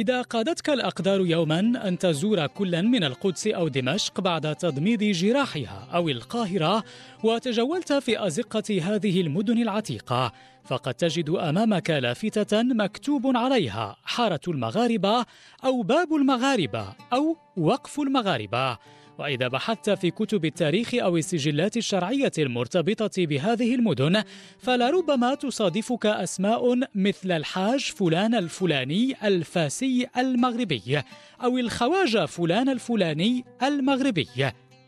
إذا قادتك الأقدار يوما أن تزور كلا من القدس أو دمشق بعد تضميد جراحها أو القاهرة وتجولت في أزقة هذه المدن العتيقة فقد تجد أمامك لافتة مكتوب عليها حارة المغاربة أو باب المغاربة أو وقف المغاربة. وإذا بحثت في كتب التاريخ أو السجلات الشرعية المرتبطة بهذه المدن فلربما تصادفك أسماء مثل الحاج فلان الفلاني الفاسي المغربي أو الخواجة فلان الفلاني المغربي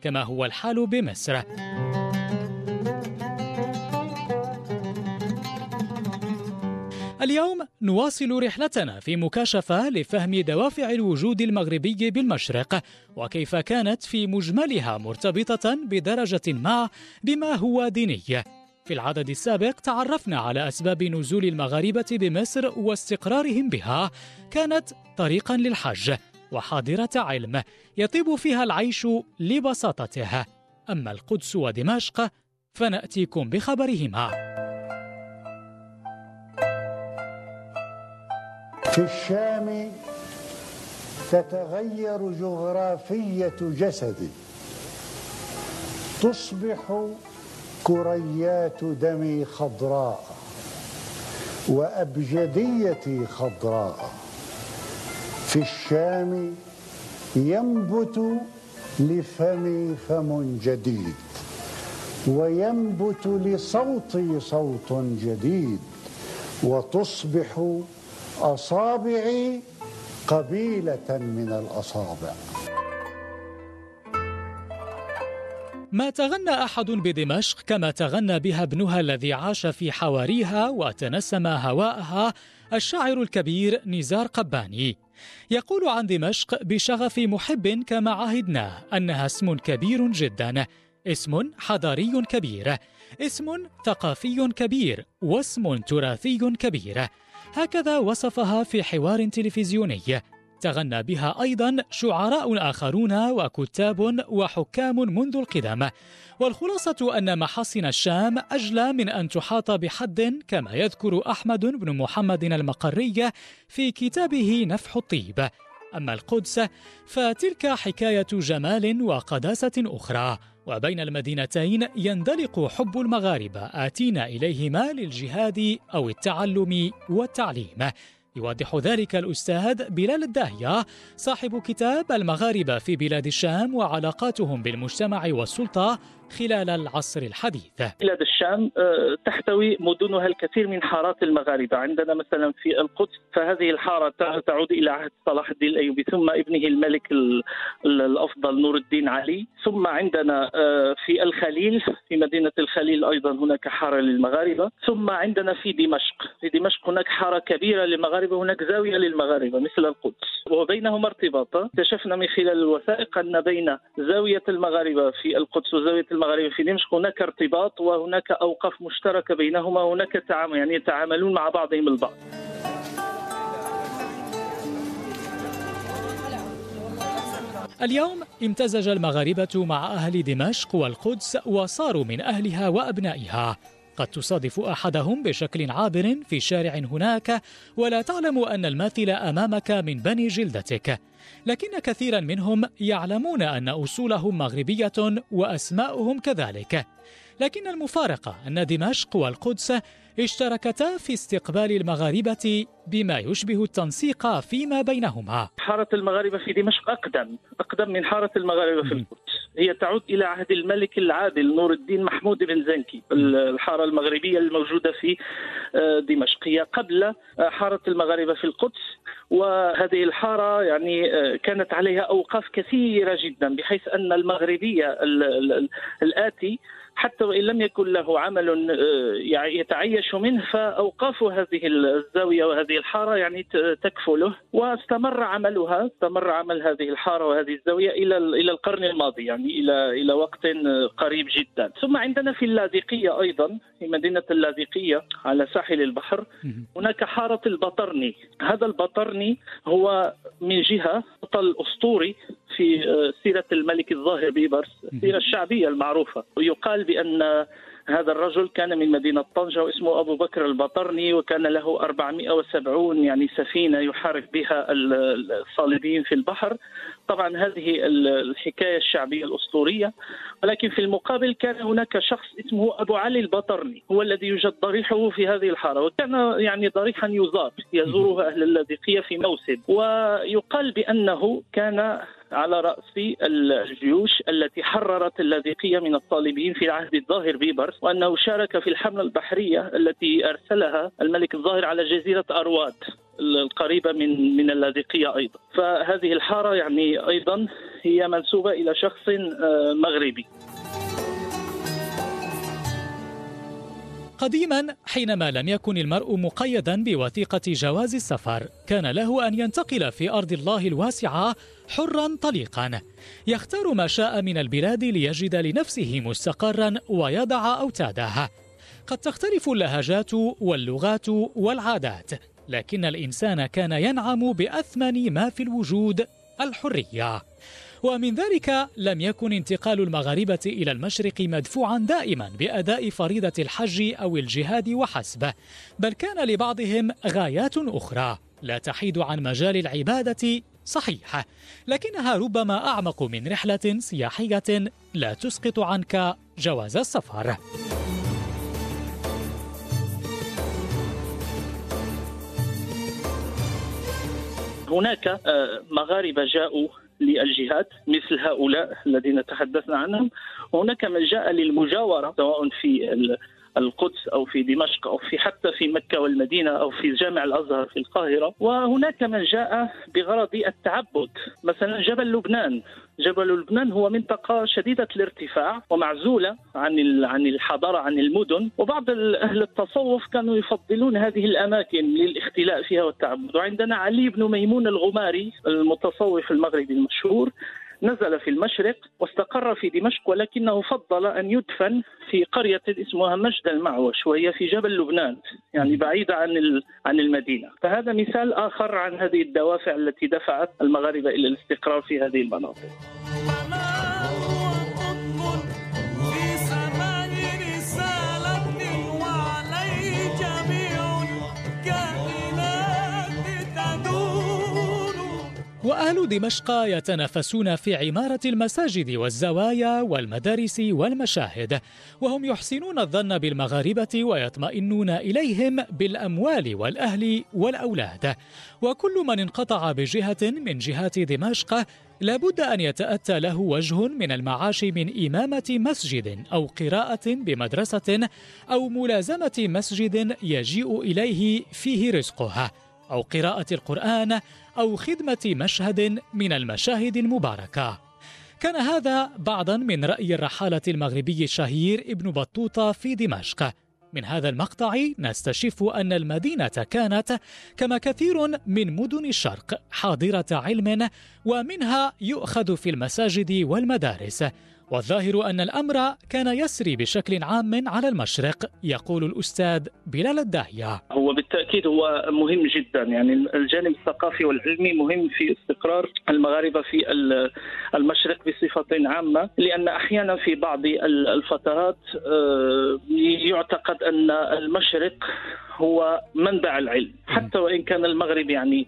كما هو الحال بمصر. اليوم نواصل رحلتنا في مكاشفة لفهم دوافع الوجود المغربي بالمشرق وكيف كانت في مجملها مرتبطة بدرجة ما بما هو ديني. في العدد السابق تعرفنا على أسباب نزول المغاربة بمصر واستقرارهم بها كانت طريقا للحج وحاضرة علم يطيب فيها العيش لبساطتها. أما القدس ودمشق فنأتيكم بخبرهما. في الشام تتغير جغرافية جسدي. تصبح كريات دمي خضراء وأبجديتي خضراء. في الشام ينبت لفمي فم جديد وينبت لصوتي صوت جديد. وتصبح أصابعي قبيلة من الأصابع. ما تغنى أحد بدمشق كما تغنى بها ابنها الذي عاش في حواريها وتنسم هواءها الشاعر الكبير نزار قباني. يقول عن دمشق بشغف محب كما عهدناه أنها اسم كبير جدا اسم حضاري كبير اسم ثقافي كبير واسم تراثي كبير. هكذا وصفها في حوار تلفزيوني. تغنى بها أيضا شعراء آخرون وكتاب وحكام منذ القدم. والخلاصة أن محاصن الشام أجلى من أن تحاط بحد كما يذكر أحمد بن محمد المقري في كتابه نفح الطيب. أما القدس فتلك حكاية جمال وقداسة أخرى. وبين المدينتين يندلق حب المغاربة اتين إليهما للجهاد أو التعلم والتعليم. يوضح ذلك الأستاذ بلال الداهية صاحب كتاب المغاربة في بلاد الشام وعلاقاتهم بالمجتمع والسلطة خلال العصر الحديث. بلاد الشام آه، تحتوي مدنها الكثير من حارات المغاربة. عندنا مثلا في القدس فهذه الحارة تعود إلى عهد صلاح الدين الأيوبي ثم ابنه الملك الأفضل نور الدين علي. ثم عندنا آه، في الخليل في مدينة الخليل أيضا هناك حارة للمغاربة. ثم عندنا في دمشق. في دمشق هناك حارة كبيرة للمغاربة هناك زاوية للمغاربة مثل القدس. وبينهما ارتباطا. اكتشفنا من خلال الوثائق أن بين زاوية المغاربة في القدس وزاوية المغاربة في دمشق هناك ارتباط وهناك أوقاف مشتركة بينهما هناك تعامل يعني يتعاملون مع بعضهم البعض. اليوم امتزج المغاربة مع أهل دمشق والقدس وصاروا من أهلها وأبنائها. قد تصادف أحدهم بشكل عابر في شارع هناك ولا تعلم أن الماثل أمامك من بني جلدتك. لكن كثيرا منهم يعلمون أن أصولهم مغربية وأسماؤهم كذلك. لكن المفارقة أن دمشق والقدس اشتركتا في استقبال المغاربة بما يشبه التنسيق فيما بينهما. حارة المغاربة في دمشق أقدم أقدم من حارة المغاربة في القدس. هي تعود إلى عهد الملك العادل نور الدين محمود بن زنكي الحارة المغربية الموجودة في آه، دمشق. هي قبل آه، حارة المغاربة في القدس. وهذه الحارة يعني آه، كانت عليها أوقاف كثيرة جدا بحيث أن المغربية الآتي حتى وإن لم يكن له عمل آه، يتعيش منه فأوقاف هذه الزاوية وهذه الحارة يعني تكفو له. واستمر عملها استمر عمل هذه الحارة وهذه الزاوية إلى إلى القرن الماضي يعني إلى إلى وقت قريب جدا. ثم عندنا في اللاذقية أيضا في مدينة اللاذقية على ساحل البحر هناك حارة البطرني. هذا البطرني هو من جهة بطل اسطوري في في سيرة الملك الظاهر بيبرس السيرة الشعبية المعروفة. ويقال بأن هذا الرجل كان من مدينة طنجة واسمه أبو بكر البطرني وكان له 470 يعني سفينة يحارب بها الصليبيين في البحر. طبعا هذه الحكاية الشعبية الأسطورية. ولكن في المقابل كان هناك شخص اسمه أبو علي البطرني هو الذي يوجد ضريحه في هذه الحارة وكان يعني ضريحا يزار يزوره أهل اللاذقية في موسم. ويقال بأنه كان على رأس الجيوش التي حررت اللاذقية من الصليبيين في عهد الظاهر بيبرس وأنه شارك في الحملة البحرية التي أرسلها الملك الظاهر على جزيرة أرواد القريبة من من اللاذقية أيضا. فهذه الحارة يعني أيضا هي منسوبة إلى شخص آه، مغربي. قديما حينما لم يكن المرء مقيدا بوثيقة جواز السفر كان له أن ينتقل في أرض الله الواسعة حرا طليقا. يختار ما شاء من البلاد ليجد لنفسه مستقرا ويضع أوتاده. قد تختلف اللهجات واللغات والعادات لكن الإنسان كان ينعم بأثمن ما في الوجود الحرية. ومن ذلك لم يكن انتقال المغاربة إلى المشرق مدفوعا دائما بأداء فريضة الحج أو الجهاد وحسب بل كان لبعضهم غايات أخرى لا تحيد عن مجال العبادة صحيح لكنها ربما أعمق من رحلة سياحية لا تسقط عنك جواز السفر. هناك آه، مغاربة جاءوا للجهاد مثل هؤلاء الذين تحدثنا عنهم. وهناك من جاء للمجاورة سواء في القدس أو في دمشق أو في حتى في مكة والمدينة أو في جامع الأزهر في القاهرة. وهناك من جاء بغرض التعبد مثلا جبل لبنان. جبل لبنان هو منطقة شديدة الارتفاع ومعزولة عن عن الحضارة عن المدن. وبعض أهل التصوف كانوا يفضلون هذه الأماكن للاختلاء فيها والتعبد. وعندنا علي بن ميمون الغماري المتصوف المغربي المشهور نزل في المشرق واستقر في دمشق ولكنه فضل أن يدفن في قرية اسمها مجد المعوش وهي في جبل لبنان يعني بعيدة عن عن المدينة. فهذا مثال آخر عن هذه الدوافع التي دفعت المغاربة إلى الاستقرار في هذه المناطق. وأهل دمشق يتنافسون في عمارة المساجد والزوايا والمدارس والمشاهد وهم يحسنون الظن بالمغاربة ويطمئنون إليهم بالأموال والأهل والأولاد. وكل من انقطع بجهة من جهات دمشق لابد أن يتأتى له وجه من المعاش من إمامة مسجد أو قراءة بمدرسة أو ملازمة مسجد يجيء إليه فيه رزقها أو قراءة القرآن أو خدمة مشهد من المشاهد المباركة. كان هذا بعضا من رأي الرحالة المغربي الشهير ابن بطوطة في دمشق. من هذا المقطع نستشف أن المدينة كانت كما كثير من مدن الشرق حاضرة علم ومنها يؤخذ في المساجد والمدارس. والظاهر أن الأمر كان يسري بشكل عام على المشرق يقول الأستاذ بلال الداهية. هو بالتأكيد هو مهم جدا يعني الجانب الثقافي والعلمي مهم في استقرار المغاربة في المشرق بصفة عامة لأن أحيانا في بعض الفترات آه، يعتقد أن المشرق هو منبع العلم حتى وإن كان المغرب يعني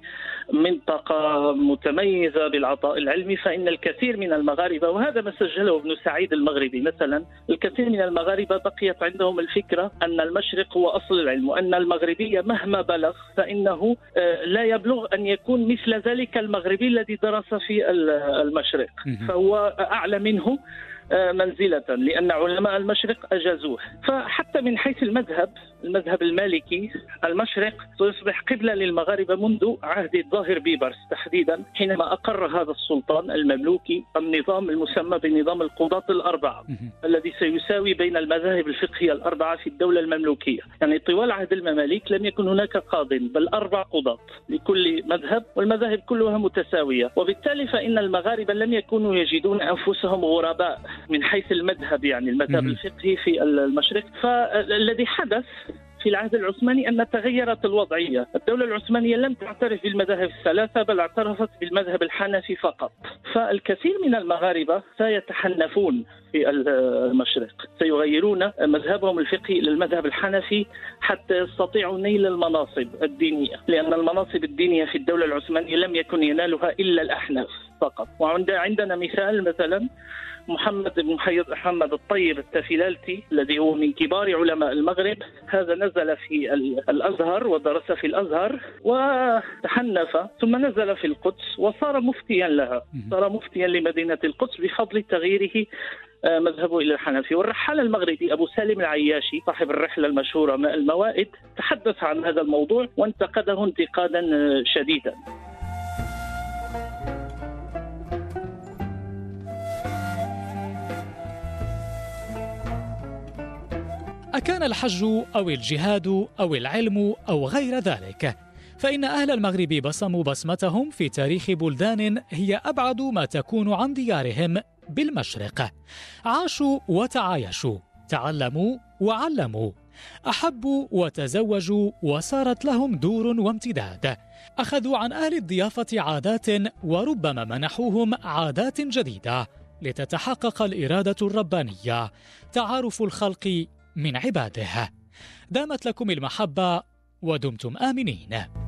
منطقة متميزة بالعطاء العلمي فإن الكثير من المغاربة وهذا ما سجله ابن سعيد المغربي مثلا الكثير من المغاربة بقيت عندهم الفكرة أن المشرق هو أصل العلم وأن المغربية مهما بلغ فإنه آه، لا يبلغ أن يكون مثل ذلك المغربي الذي درس في المشرق. فهو أعلى منه منزلة لأن علماء المشرق أجازوه. فحتى من حيث المذهب المذهب المالكي المشرق سيصبح قبلة للمغاربة منذ عهد الظاهر بيبرس تحديدا حينما أقر هذا السلطان المملوكي النظام المسمى بنظام القضاة الأربعة الذي سيساوي بين المذاهب الفقهية الأربعة في الدولة المملوكية. يعني طوال عهد المماليك لم يكن هناك قاض بل أربع قضاة لكل مذهب والمذاهب كلها متساوية. وبالتالي فإن المغاربة لم يكونوا يجدون أنفسهم غرباء. من حيث المذهب يعني المذهب الفقهي في المشرق. فالذي حدث في العهد العثماني أن تغيرت الوضعية. الدولة العثمانية لم تعترف بالمذاهب الثلاثة بل اعترفت بالمذهب الحنفي فقط. فالكثير من المغاربة سيتحنفون في المشرق. سيغيرون مذهبهم الفقهي إلى المذهب الحنفي حتى يستطيعوا نيل المناصب الدينية. لأن المناصب الدينية في الدولة العثمانية لم يكن ينالها إلا الأحناف. فقط. وعندنا مثال مثلا محمد بن محمد الطيب التفيلالتي الذي هو من كبار علماء المغرب. هذا نزل في الأزهر ودرس في الأزهر وتحنف ثم نزل في القدس وصار مفتيا لها. صار مفتيا لمدينة القدس بفضل تغييره آه، مذهبه إلى الحنفي. والرحال المغربي أبو سالم العياشي صاحب الرحلة المشهورة ماء الموائد تحدث عن هذا الموضوع وانتقده انتقادا آه، شديدا. أكان الحج أو الجهاد أو العلم أو غير ذلك. فإن أهل المغرب بصموا بصمتهم في تاريخ بلدان هي أبعد ما تكون عن ديارهم بالمشرق. عاشوا وتعايشوا تعلموا وعلموا أحبوا وتزوجوا وصارت لهم دور وامتداد. أخذوا عن أهل الضيافة عادات وربما منحوهم عادات جديدة لتتحقق الإرادة الربانية. تعارف الخلق من عباده دامت لكم المحبة ودمتم آمنين.